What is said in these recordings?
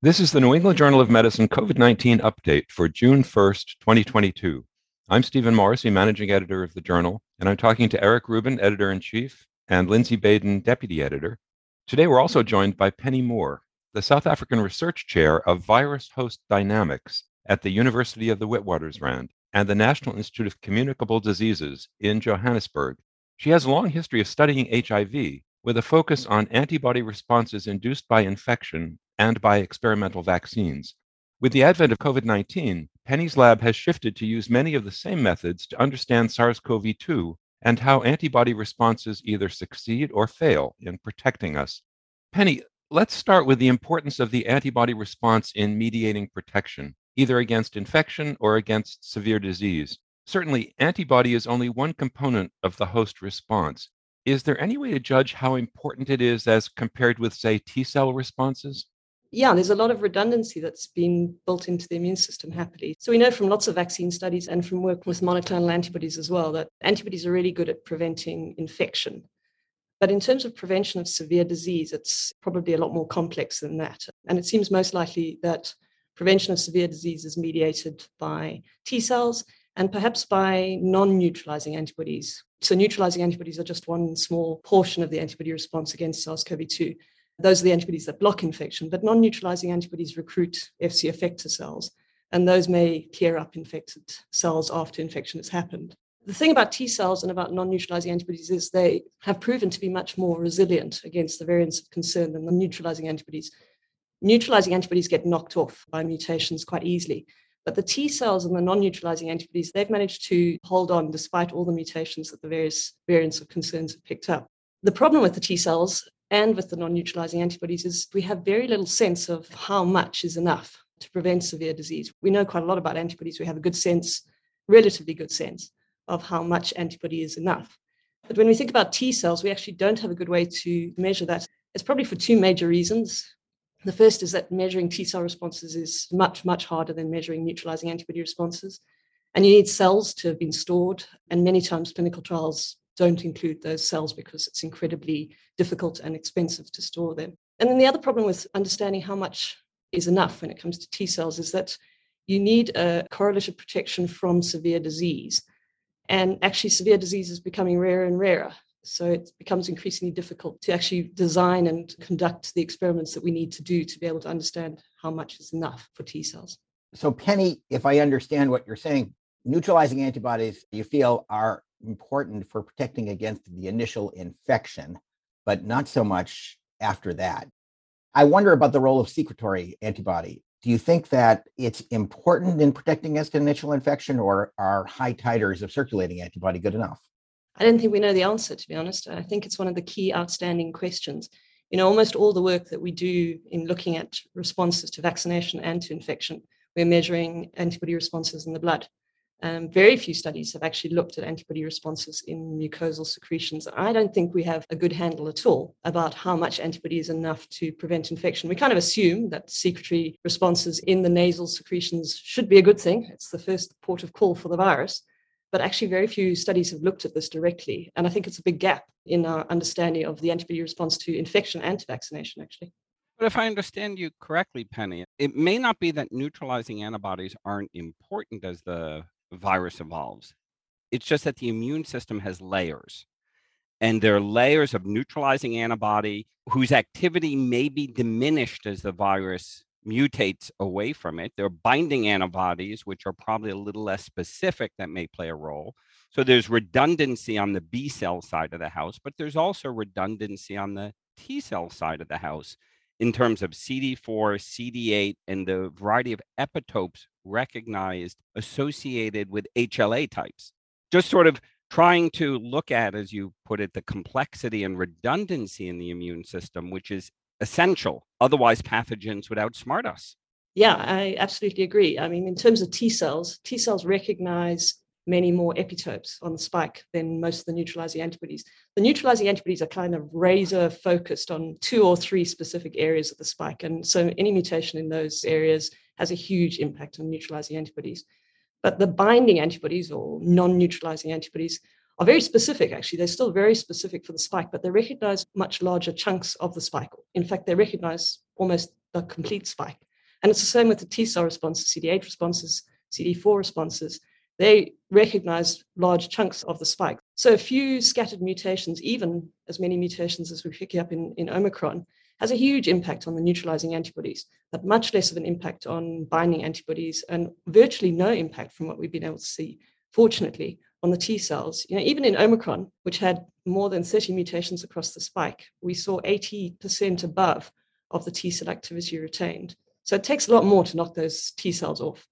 This is the New England Journal of Medicine COVID 19 update for June 1st, 2022. I'm Stephen Morrissey, managing editor of the journal, and I'm talking to Eric Rubin, editor in chief, and Lindsay Baden, deputy editor. Today, we're also joined by Penny Moore, the South African research chair of virus host dynamics at the University of the Witwatersrand and the National Institute of Communicable Diseases in Johannesburg. She has a long history of studying HIV with a focus on antibody responses induced by infection and by experimental vaccines. With the advent of COVID 19, Penny's lab has shifted to use many of the same methods to understand SARS CoV 2 and how antibody responses either succeed or fail in protecting us. Penny, let's start with the importance of the antibody response in mediating protection, either against infection or against severe disease. Certainly, antibody is only one component of the host response. Is there any way to judge how important it is as compared with, say, T cell responses? Yeah, there's a lot of redundancy that's been built into the immune system happily. So we know from lots of vaccine studies and from work with monoclonal antibodies as well that antibodies are really good at preventing infection. But in terms of prevention of severe disease, it's probably a lot more complex than that. And it seems most likely that prevention of severe disease is mediated by T cells and perhaps by non neutralizing antibodies. So, neutralizing antibodies are just one small portion of the antibody response against SARS CoV 2. Those are the antibodies that block infection, but non neutralizing antibodies recruit Fc effector cells, and those may clear up infected cells after infection has happened. The thing about T cells and about non neutralizing antibodies is they have proven to be much more resilient against the variants of concern than the neutralizing antibodies. Neutralizing antibodies get knocked off by mutations quite easily. But the T cells and the non neutralizing antibodies, they've managed to hold on despite all the mutations that the various variants of concerns have picked up. The problem with the T cells and with the non neutralizing antibodies is we have very little sense of how much is enough to prevent severe disease. We know quite a lot about antibodies. We have a good sense, relatively good sense, of how much antibody is enough. But when we think about T cells, we actually don't have a good way to measure that. It's probably for two major reasons. The first is that measuring T cell responses is much, much harder than measuring neutralizing antibody responses. And you need cells to have been stored. And many times clinical trials don't include those cells because it's incredibly difficult and expensive to store them. And then the other problem with understanding how much is enough when it comes to T cells is that you need a correlative protection from severe disease. And actually, severe disease is becoming rarer and rarer. So it becomes increasingly difficult to actually design and conduct the experiments that we need to do to be able to understand how much is enough for T cells. So, Penny, if I understand what you're saying, neutralizing antibodies you feel are important for protecting against the initial infection, but not so much after that. I wonder about the role of secretory antibody. Do you think that it's important in protecting against initial infection, or are high titers of circulating antibody good enough? I don't think we know the answer, to be honest. I think it's one of the key outstanding questions. You know, almost all the work that we do in looking at responses to vaccination and to infection, we're measuring antibody responses in the blood. Um, very few studies have actually looked at antibody responses in mucosal secretions. I don't think we have a good handle at all about how much antibody is enough to prevent infection. We kind of assume that secretory responses in the nasal secretions should be a good thing. It's the first port of call for the virus. But actually, very few studies have looked at this directly. And I think it's a big gap in our understanding of the antibody response to infection and to vaccination, actually. But if I understand you correctly, Penny, it may not be that neutralizing antibodies aren't important as the virus evolves. It's just that the immune system has layers. And there are layers of neutralizing antibody whose activity may be diminished as the virus mutates away from it. There are binding antibodies, which are probably a little less specific, that may play a role. So there's redundancy on the B cell side of the house, but there's also redundancy on the T cell side of the house in terms of CD4, CD8, and the variety of epitopes recognized associated with HLA types. Just sort of trying to look at, as you put it, the complexity and redundancy in the immune system, which is essential. Otherwise, pathogens would outsmart us. Yeah, I absolutely agree. I mean, in terms of T cells, T cells recognize many more epitopes on the spike than most of the neutralizing antibodies. The neutralizing antibodies are kind of razor focused on two or three specific areas of the spike. And so any mutation in those areas has a huge impact on neutralizing antibodies. But the binding antibodies or non neutralizing antibodies are very specific, actually. They're still very specific for the spike, but they recognize much larger chunks of the spike. In fact, they recognize almost the complete spike. And it's the same with the T cell responses, CD8 responses, CD4 responses. They recognize large chunks of the spike. So a few scattered mutations, even as many mutations as we pick up in, in Omicron, has a huge impact on the neutralizing antibodies, but much less of an impact on binding antibodies and virtually no impact from what we've been able to see, fortunately, on the T cells. You know, even in Omicron, which had more than 30 mutations across the spike, we saw 80% above of the T cell activity retained. So it takes a lot more to knock those T cells off.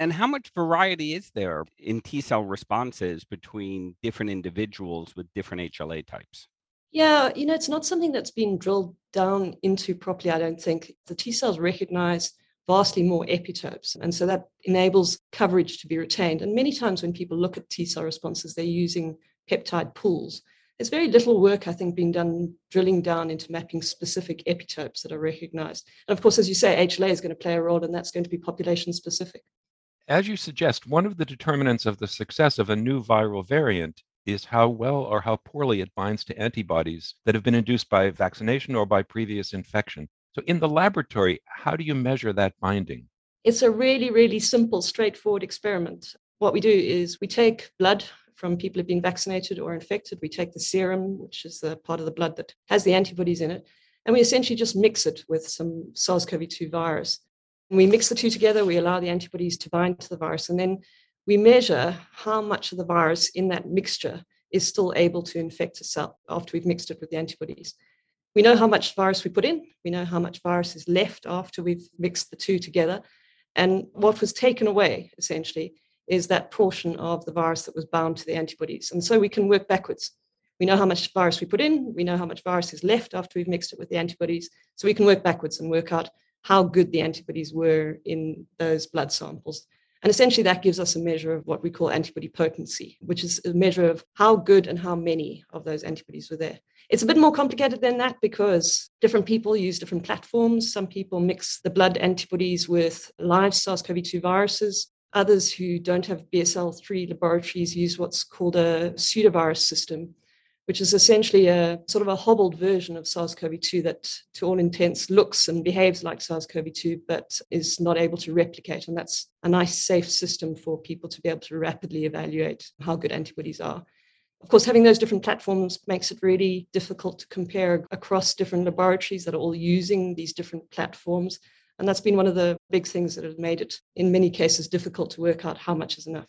And how much variety is there in T cell responses between different individuals with different HLA types? Yeah, you know, it's not something that's been drilled down into properly, I don't think. The T cells recognize vastly more epitopes. And so that enables coverage to be retained. And many times when people look at T cell responses, they're using peptide pools. There's very little work, I think, being done drilling down into mapping specific epitopes that are recognized. And of course, as you say, HLA is going to play a role, and that's going to be population specific. As you suggest, one of the determinants of the success of a new viral variant is how well or how poorly it binds to antibodies that have been induced by vaccination or by previous infection. So, in the laboratory, how do you measure that binding? It's a really, really simple, straightforward experiment. What we do is we take blood from people who've been vaccinated or infected. We take the serum, which is the part of the blood that has the antibodies in it, and we essentially just mix it with some SARS CoV 2 virus. We mix the two together, we allow the antibodies to bind to the virus, and then we measure how much of the virus in that mixture is still able to infect a cell after we've mixed it with the antibodies. We know how much virus we put in, we know how much virus is left after we've mixed the two together. And what was taken away, essentially, is that portion of the virus that was bound to the antibodies. And so we can work backwards. We know how much virus we put in, we know how much virus is left after we've mixed it with the antibodies. So we can work backwards and work out how good the antibodies were in those blood samples. And essentially, that gives us a measure of what we call antibody potency, which is a measure of how good and how many of those antibodies were there. It's a bit more complicated than that because different people use different platforms. Some people mix the blood antibodies with live SARS CoV 2 viruses. Others who don't have BSL 3 laboratories use what's called a pseudovirus system, which is essentially a sort of a hobbled version of SARS CoV 2 that, to all intents, looks and behaves like SARS CoV 2, but is not able to replicate. And that's a nice, safe system for people to be able to rapidly evaluate how good antibodies are. Of course, having those different platforms makes it really difficult to compare across different laboratories that are all using these different platforms. And that's been one of the big things that have made it, in many cases, difficult to work out how much is enough.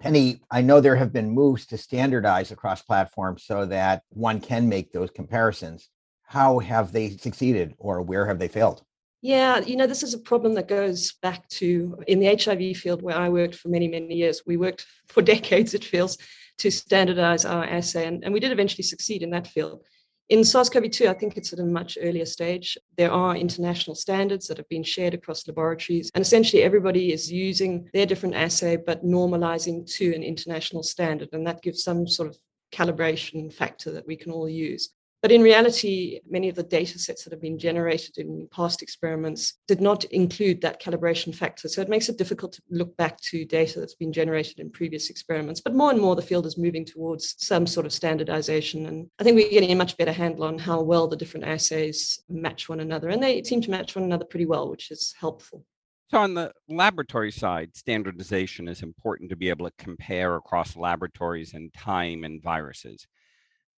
Penny, I know there have been moves to standardize across platforms so that one can make those comparisons. How have they succeeded or where have they failed? Yeah, you know, this is a problem that goes back to in the HIV field where I worked for many, many years. We worked for decades, it feels, to standardize our assay, and, and we did eventually succeed in that field. In SARS CoV 2, I think it's at a much earlier stage. There are international standards that have been shared across laboratories, and essentially everybody is using their different assay but normalizing to an international standard, and that gives some sort of calibration factor that we can all use. But in reality, many of the data sets that have been generated in past experiments did not include that calibration factor. So it makes it difficult to look back to data that's been generated in previous experiments. But more and more, the field is moving towards some sort of standardization. And I think we're getting a much better handle on how well the different assays match one another. And they seem to match one another pretty well, which is helpful. So, on the laboratory side, standardization is important to be able to compare across laboratories and time and viruses.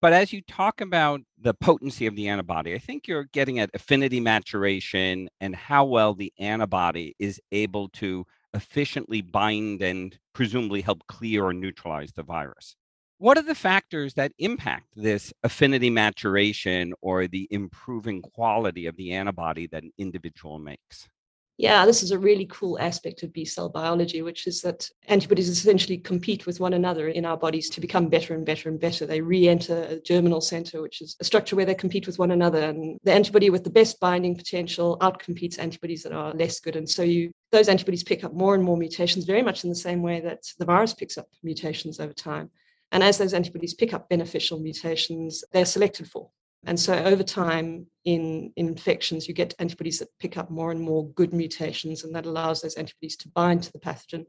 But as you talk about the potency of the antibody, I think you're getting at affinity maturation and how well the antibody is able to efficiently bind and presumably help clear or neutralize the virus. What are the factors that impact this affinity maturation or the improving quality of the antibody that an individual makes? Yeah, this is a really cool aspect of B cell biology, which is that antibodies essentially compete with one another in our bodies to become better and better and better. They re enter a germinal center, which is a structure where they compete with one another. And the antibody with the best binding potential outcompetes antibodies that are less good. And so you those antibodies pick up more and more mutations, very much in the same way that the virus picks up mutations over time. And as those antibodies pick up beneficial mutations, they're selected for. And so over time in, in infections, you get antibodies that pick up more and more good mutations, and that allows those antibodies to bind to the pathogen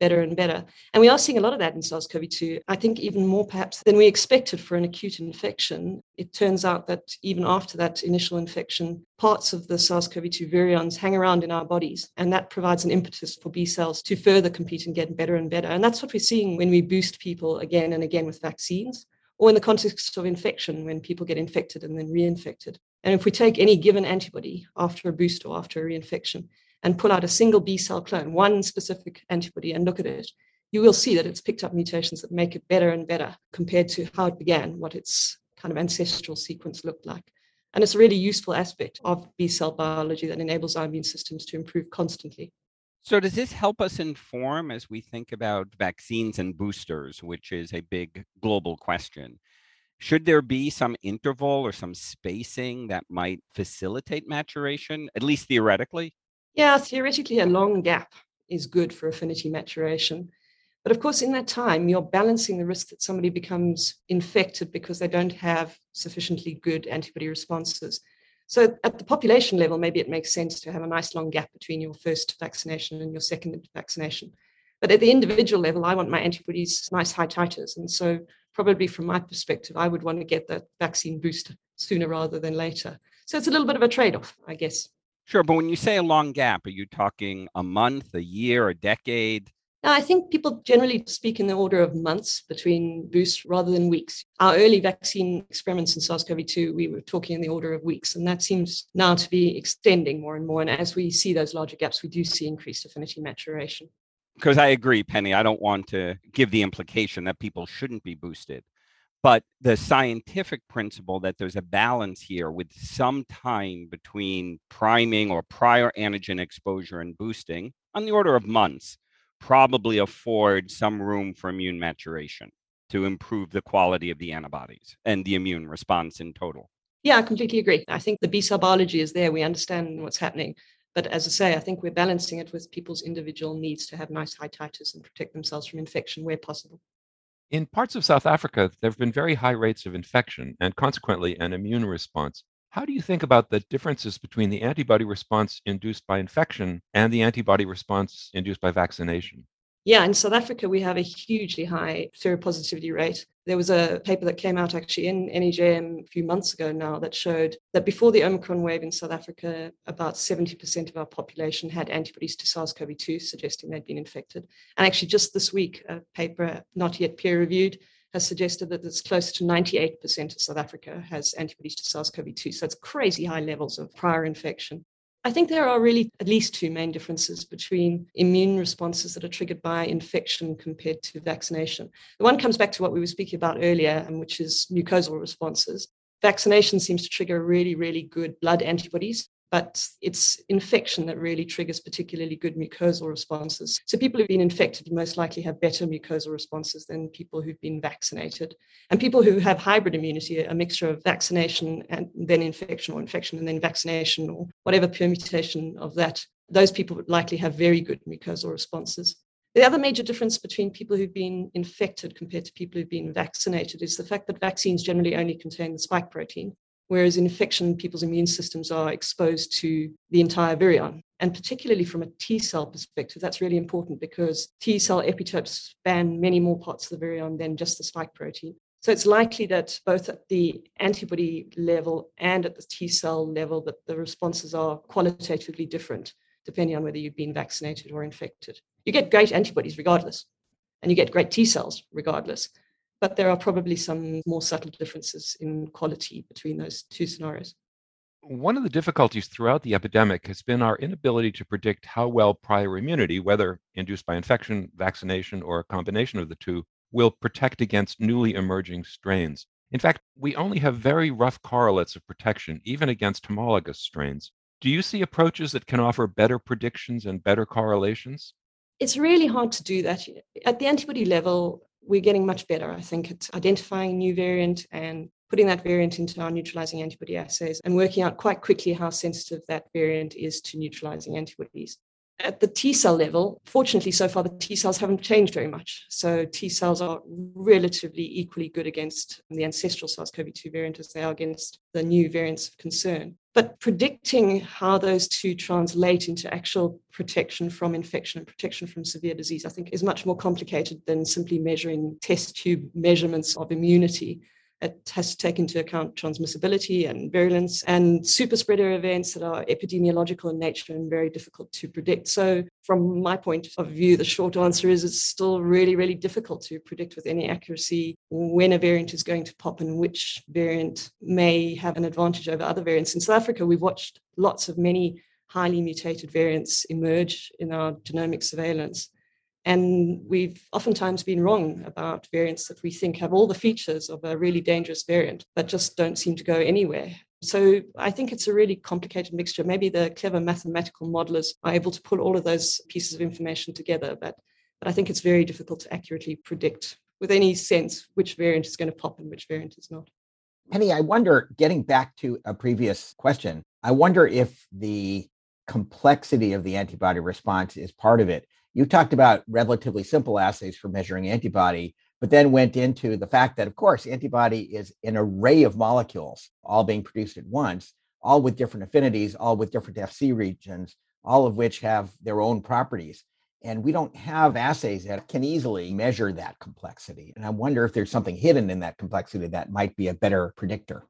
better and better. And we are seeing a lot of that in SARS CoV 2. I think even more perhaps than we expected for an acute infection. It turns out that even after that initial infection, parts of the SARS CoV 2 virions hang around in our bodies. And that provides an impetus for B cells to further compete and get better and better. And that's what we're seeing when we boost people again and again with vaccines or in the context of infection when people get infected and then reinfected. And if we take any given antibody after a boost or after a reinfection and pull out a single B cell clone, one specific antibody, and look at it, you will see that it's picked up mutations that make it better and better compared to how it began, what its kind of ancestral sequence looked like. And it's a really useful aspect of B cell biology that enables our immune systems to improve constantly. So, does this help us inform as we think about vaccines and boosters, which is a big global question? Should there be some interval or some spacing that might facilitate maturation, at least theoretically? Yeah, theoretically, a long gap is good for affinity maturation. But of course, in that time, you're balancing the risk that somebody becomes infected because they don't have sufficiently good antibody responses. So, at the population level, maybe it makes sense to have a nice long gap between your first vaccination and your second vaccination. But at the individual level, I want my antibodies nice high titers. And so, probably from my perspective, I would want to get that vaccine boost sooner rather than later. So, it's a little bit of a trade off, I guess. Sure. But when you say a long gap, are you talking a month, a year, a decade? I think people generally speak in the order of months between boosts rather than weeks. Our early vaccine experiments in SARS CoV 2, we were talking in the order of weeks, and that seems now to be extending more and more. And as we see those larger gaps, we do see increased affinity maturation. Because I agree, Penny, I don't want to give the implication that people shouldn't be boosted. But the scientific principle that there's a balance here with some time between priming or prior antigen exposure and boosting on the order of months probably afford some room for immune maturation to improve the quality of the antibodies and the immune response in total. Yeah, I completely agree. I think the B cell biology is there. We understand what's happening. But as I say, I think we're balancing it with people's individual needs to have nice high titers and protect themselves from infection where possible. In parts of South Africa, there have been very high rates of infection and consequently an immune response. How do you think about the differences between the antibody response induced by infection and the antibody response induced by vaccination? Yeah, in South Africa, we have a hugely high seropositivity rate. There was a paper that came out actually in NEJM a few months ago now that showed that before the Omicron wave in South Africa, about 70% of our population had antibodies to SARS CoV 2, suggesting they'd been infected. And actually, just this week, a paper not yet peer reviewed has suggested that it's close to 98% of South Africa has antibodies to SARS CoV 2. So it's crazy high levels of prior infection. I think there are really at least two main differences between immune responses that are triggered by infection compared to vaccination. The one comes back to what we were speaking about earlier, and which is mucosal responses. Vaccination seems to trigger really, really good blood antibodies, but it's infection that really triggers particularly good mucosal responses. So people who've been infected most likely have better mucosal responses than people who've been vaccinated. And people who have hybrid immunity, a mixture of vaccination and then infection or infection and then vaccination or whatever permutation of that, those people would likely have very good mucosal responses. The other major difference between people who've been infected compared to people who've been vaccinated is the fact that vaccines generally only contain the spike protein. Whereas in infection, people's immune systems are exposed to the entire virion. And particularly from a T cell perspective, that's really important because T cell epitopes span many more parts of the virion than just the spike protein. So it's likely that both at the antibody level and at the T cell level, that the responses are qualitatively different, depending on whether you've been vaccinated or infected. You get great antibodies regardless, and you get great T cells regardless but there are probably some more subtle differences in quality between those two scenarios. One of the difficulties throughout the epidemic has been our inability to predict how well prior immunity, whether induced by infection, vaccination, or a combination of the two, will protect against newly emerging strains. In fact, we only have very rough correlates of protection, even against homologous strains. Do you see approaches that can offer better predictions and better correlations? It's really hard to do that. At the antibody level, we're getting much better, I think, at identifying new variant and putting that variant into our neutralizing antibody assays and working out quite quickly how sensitive that variant is to neutralizing antibodies. At the T cell level, fortunately, so far the T cells haven't changed very much. So T cells are relatively equally good against the ancestral SARS CoV 2 variant as they are against the new variants of concern. But predicting how those two translate into actual protection from infection and protection from severe disease, I think, is much more complicated than simply measuring test tube measurements of immunity. It has to take into account transmissibility and virulence and super spreader events that are epidemiological in nature and very difficult to predict. So, from my point of view, the short answer is it's still really, really difficult to predict with any accuracy when a variant is going to pop and which variant may have an advantage over other variants. In South Africa, we've watched lots of many highly mutated variants emerge in our genomic surveillance. And we've oftentimes been wrong about variants that we think have all the features of a really dangerous variant, but just don't seem to go anywhere. So I think it's a really complicated mixture. Maybe the clever mathematical modelers are able to pull all of those pieces of information together, but, but I think it's very difficult to accurately predict with any sense which variant is going to pop and which variant is not. Penny, I wonder, getting back to a previous question, I wonder if the complexity of the antibody response is part of it you talked about relatively simple assays for measuring antibody, but then went into the fact that, of course, antibody is an array of molecules all being produced at once, all with different affinities, all with different FC regions, all of which have their own properties. And we don't have assays that can easily measure that complexity. And I wonder if there's something hidden in that complexity that might be a better predictor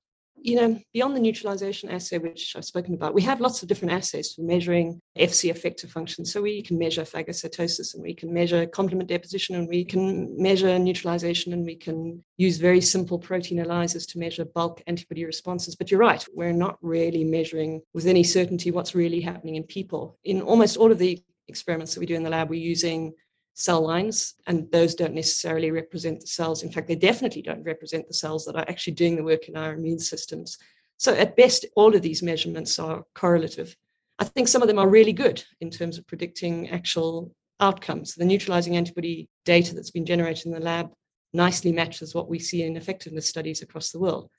you know, beyond the neutralization assay, which I've spoken about, we have lots of different assays for measuring FC effector function. So we can measure phagocytosis and we can measure complement deposition and we can measure neutralization and we can use very simple protein ELISAs to measure bulk antibody responses. But you're right, we're not really measuring with any certainty what's really happening in people. In almost all of the experiments that we do in the lab, we're using cell lines, and those don't necessarily represent the cells. In fact, they definitely don't represent the cells that are actually doing the work in our immune systems. So, at best, all of these measurements are correlative. I think some of them are really good in terms of predicting actual outcomes. The neutralizing antibody data that's been generated in the lab nicely matches what we see in effectiveness studies across the world.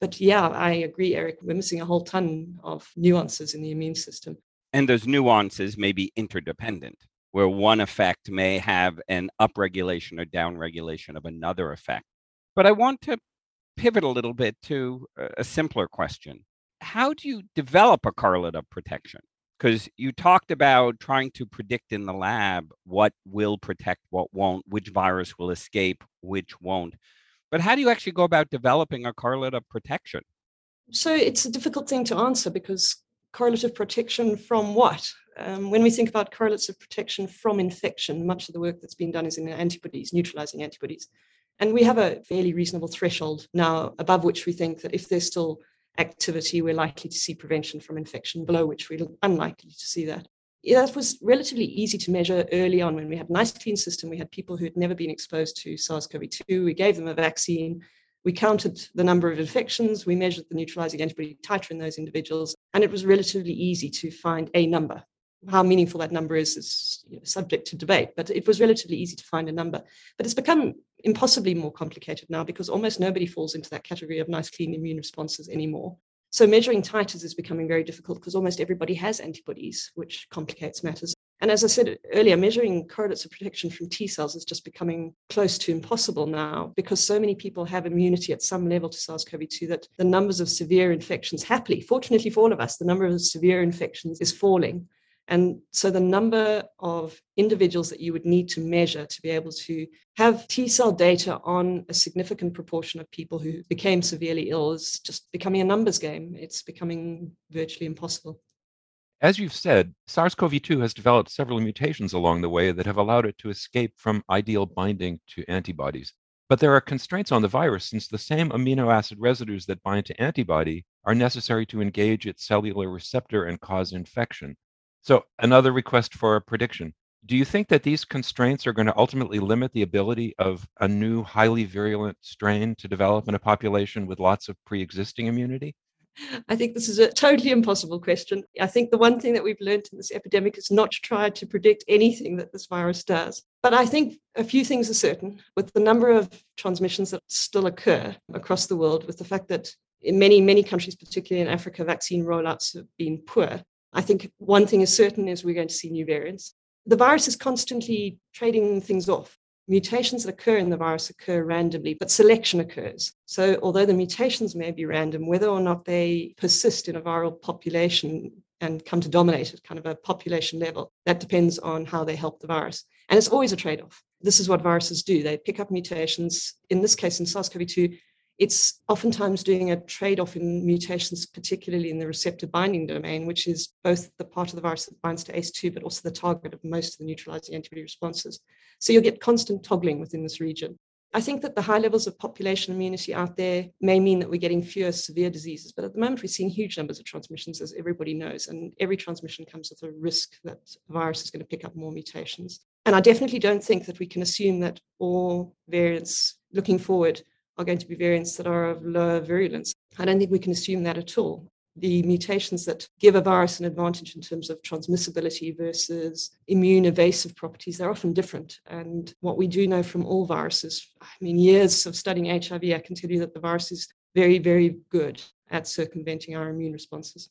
But yeah, I agree, Eric. We're missing a whole ton of nuances in the immune system. And those nuances may be interdependent where one effect may have an upregulation or downregulation of another effect. But I want to pivot a little bit to a simpler question. How do you develop a correlate of protection? Because you talked about trying to predict in the lab what will protect, what won't, which virus will escape, which won't. But how do you actually go about developing a correlate of protection? So it's a difficult thing to answer because correlative protection from what? Um, when we think about correlates of protection from infection, much of the work that's been done is in antibodies, neutralizing antibodies. And we have a fairly reasonable threshold now above which we think that if there's still activity, we're likely to see prevention from infection, below which we're unlikely to see that. That was relatively easy to measure early on when we had a nice clean system. We had people who had never been exposed to SARS CoV 2. We gave them a vaccine. We counted the number of infections. We measured the neutralizing antibody titer in those individuals. And it was relatively easy to find a number how meaningful that number is is you know, subject to debate, but it was relatively easy to find a number. But it's become impossibly more complicated now because almost nobody falls into that category of nice, clean immune responses anymore. So measuring titers is becoming very difficult because almost everybody has antibodies, which complicates matters. And as I said earlier, measuring correlates of protection from T cells is just becoming close to impossible now because so many people have immunity at some level to SARS CoV 2 that the numbers of severe infections, happily, fortunately for all of us, the number of severe infections is falling. And so the number of individuals that you would need to measure to be able to have T cell data on a significant proportion of people who became severely ill is just becoming a numbers game. It's becoming virtually impossible. As you've said, SARS CoV 2 has developed several mutations along the way that have allowed it to escape from ideal binding to antibodies. But there are constraints on the virus since the same amino acid residues that bind to antibody are necessary to engage its cellular receptor and cause infection. So, another request for a prediction. Do you think that these constraints are going to ultimately limit the ability of a new highly virulent strain to develop in a population with lots of pre existing immunity? I think this is a totally impossible question. I think the one thing that we've learned in this epidemic is not to try to predict anything that this virus does. But I think a few things are certain with the number of transmissions that still occur across the world, with the fact that in many, many countries, particularly in Africa, vaccine rollouts have been poor. I think one thing is certain is we're going to see new variants. The virus is constantly trading things off. mutations that occur in the virus occur randomly, but selection occurs. So, although the mutations may be random, whether or not they persist in a viral population and come to dominate at kind of a population level, that depends on how they help the virus. And it's always a trade off. This is what viruses do. They pick up mutations. In this case, in SARS CoV 2, it's oftentimes doing a trade off in mutations, particularly in the receptor binding domain, which is both the part of the virus that binds to ACE2, but also the target of most of the neutralizing antibody responses. So you'll get constant toggling within this region. I think that the high levels of population immunity out there may mean that we're getting fewer severe diseases, but at the moment we're seeing huge numbers of transmissions, as everybody knows, and every transmission comes with a risk that the virus is going to pick up more mutations. And I definitely don't think that we can assume that all variants looking forward are going to be variants that are of lower virulence. I don't think we can assume that at all. The mutations that give a virus an advantage in terms of transmissibility versus immune evasive properties, they're often different. And what we do know from all viruses, I mean, years of studying HIV, I can tell you that the virus is very, very good at circumventing our immune responses.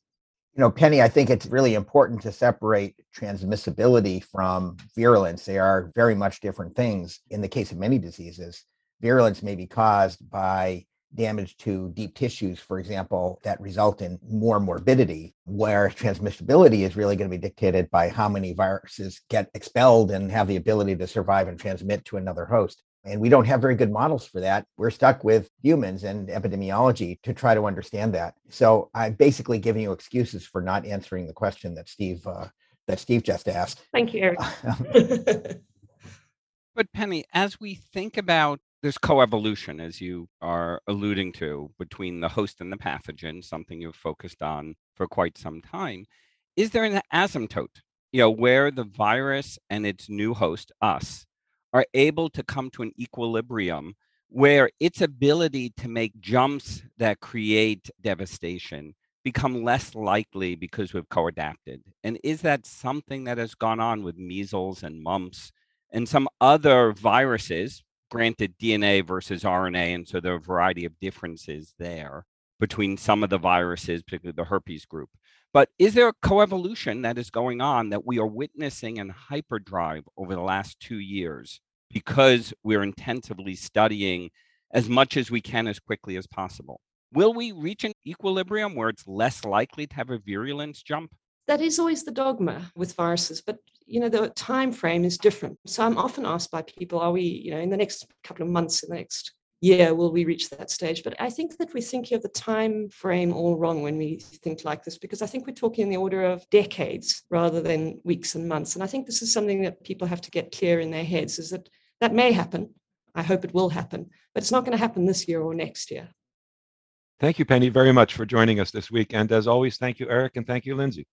You know, Penny, I think it's really important to separate transmissibility from virulence. They are very much different things in the case of many diseases virulence may be caused by damage to deep tissues, for example, that result in more morbidity, where transmissibility is really going to be dictated by how many viruses get expelled and have the ability to survive and transmit to another host. And we don't have very good models for that. We're stuck with humans and epidemiology to try to understand that. So I'm basically giving you excuses for not answering the question that Steve uh, that Steve just asked. Thank you, Eric. but Penny, as we think about there's coevolution, as you are alluding to, between the host and the pathogen, something you've focused on for quite some time. Is there an asymptote, you know, where the virus and its new host, us, are able to come to an equilibrium where its ability to make jumps that create devastation become less likely because we've co-adapted? And is that something that has gone on with measles and mumps and some other viruses, granted DNA versus RNA, and so there are a variety of differences there between some of the viruses, particularly the herpes group. But is there a coevolution that is going on that we are witnessing in hyperdrive over the last two years because we're intensively studying as much as we can as quickly as possible? Will we reach an equilibrium where it's less likely to have a virulence jump? That is always the dogma with viruses but you know the time frame is different. So i'm often asked by people are we you know in the next couple of months in the next year will we reach that stage? But i think that we're thinking of the time frame all wrong when we think like this because i think we're talking in the order of decades rather than weeks and months. And i think this is something that people have to get clear in their heads is that that may happen. I hope it will happen but it's not going to happen this year or next year. Thank you, Penny, very much for joining us this week. And as always, thank you, Eric, and thank you, Lindsay.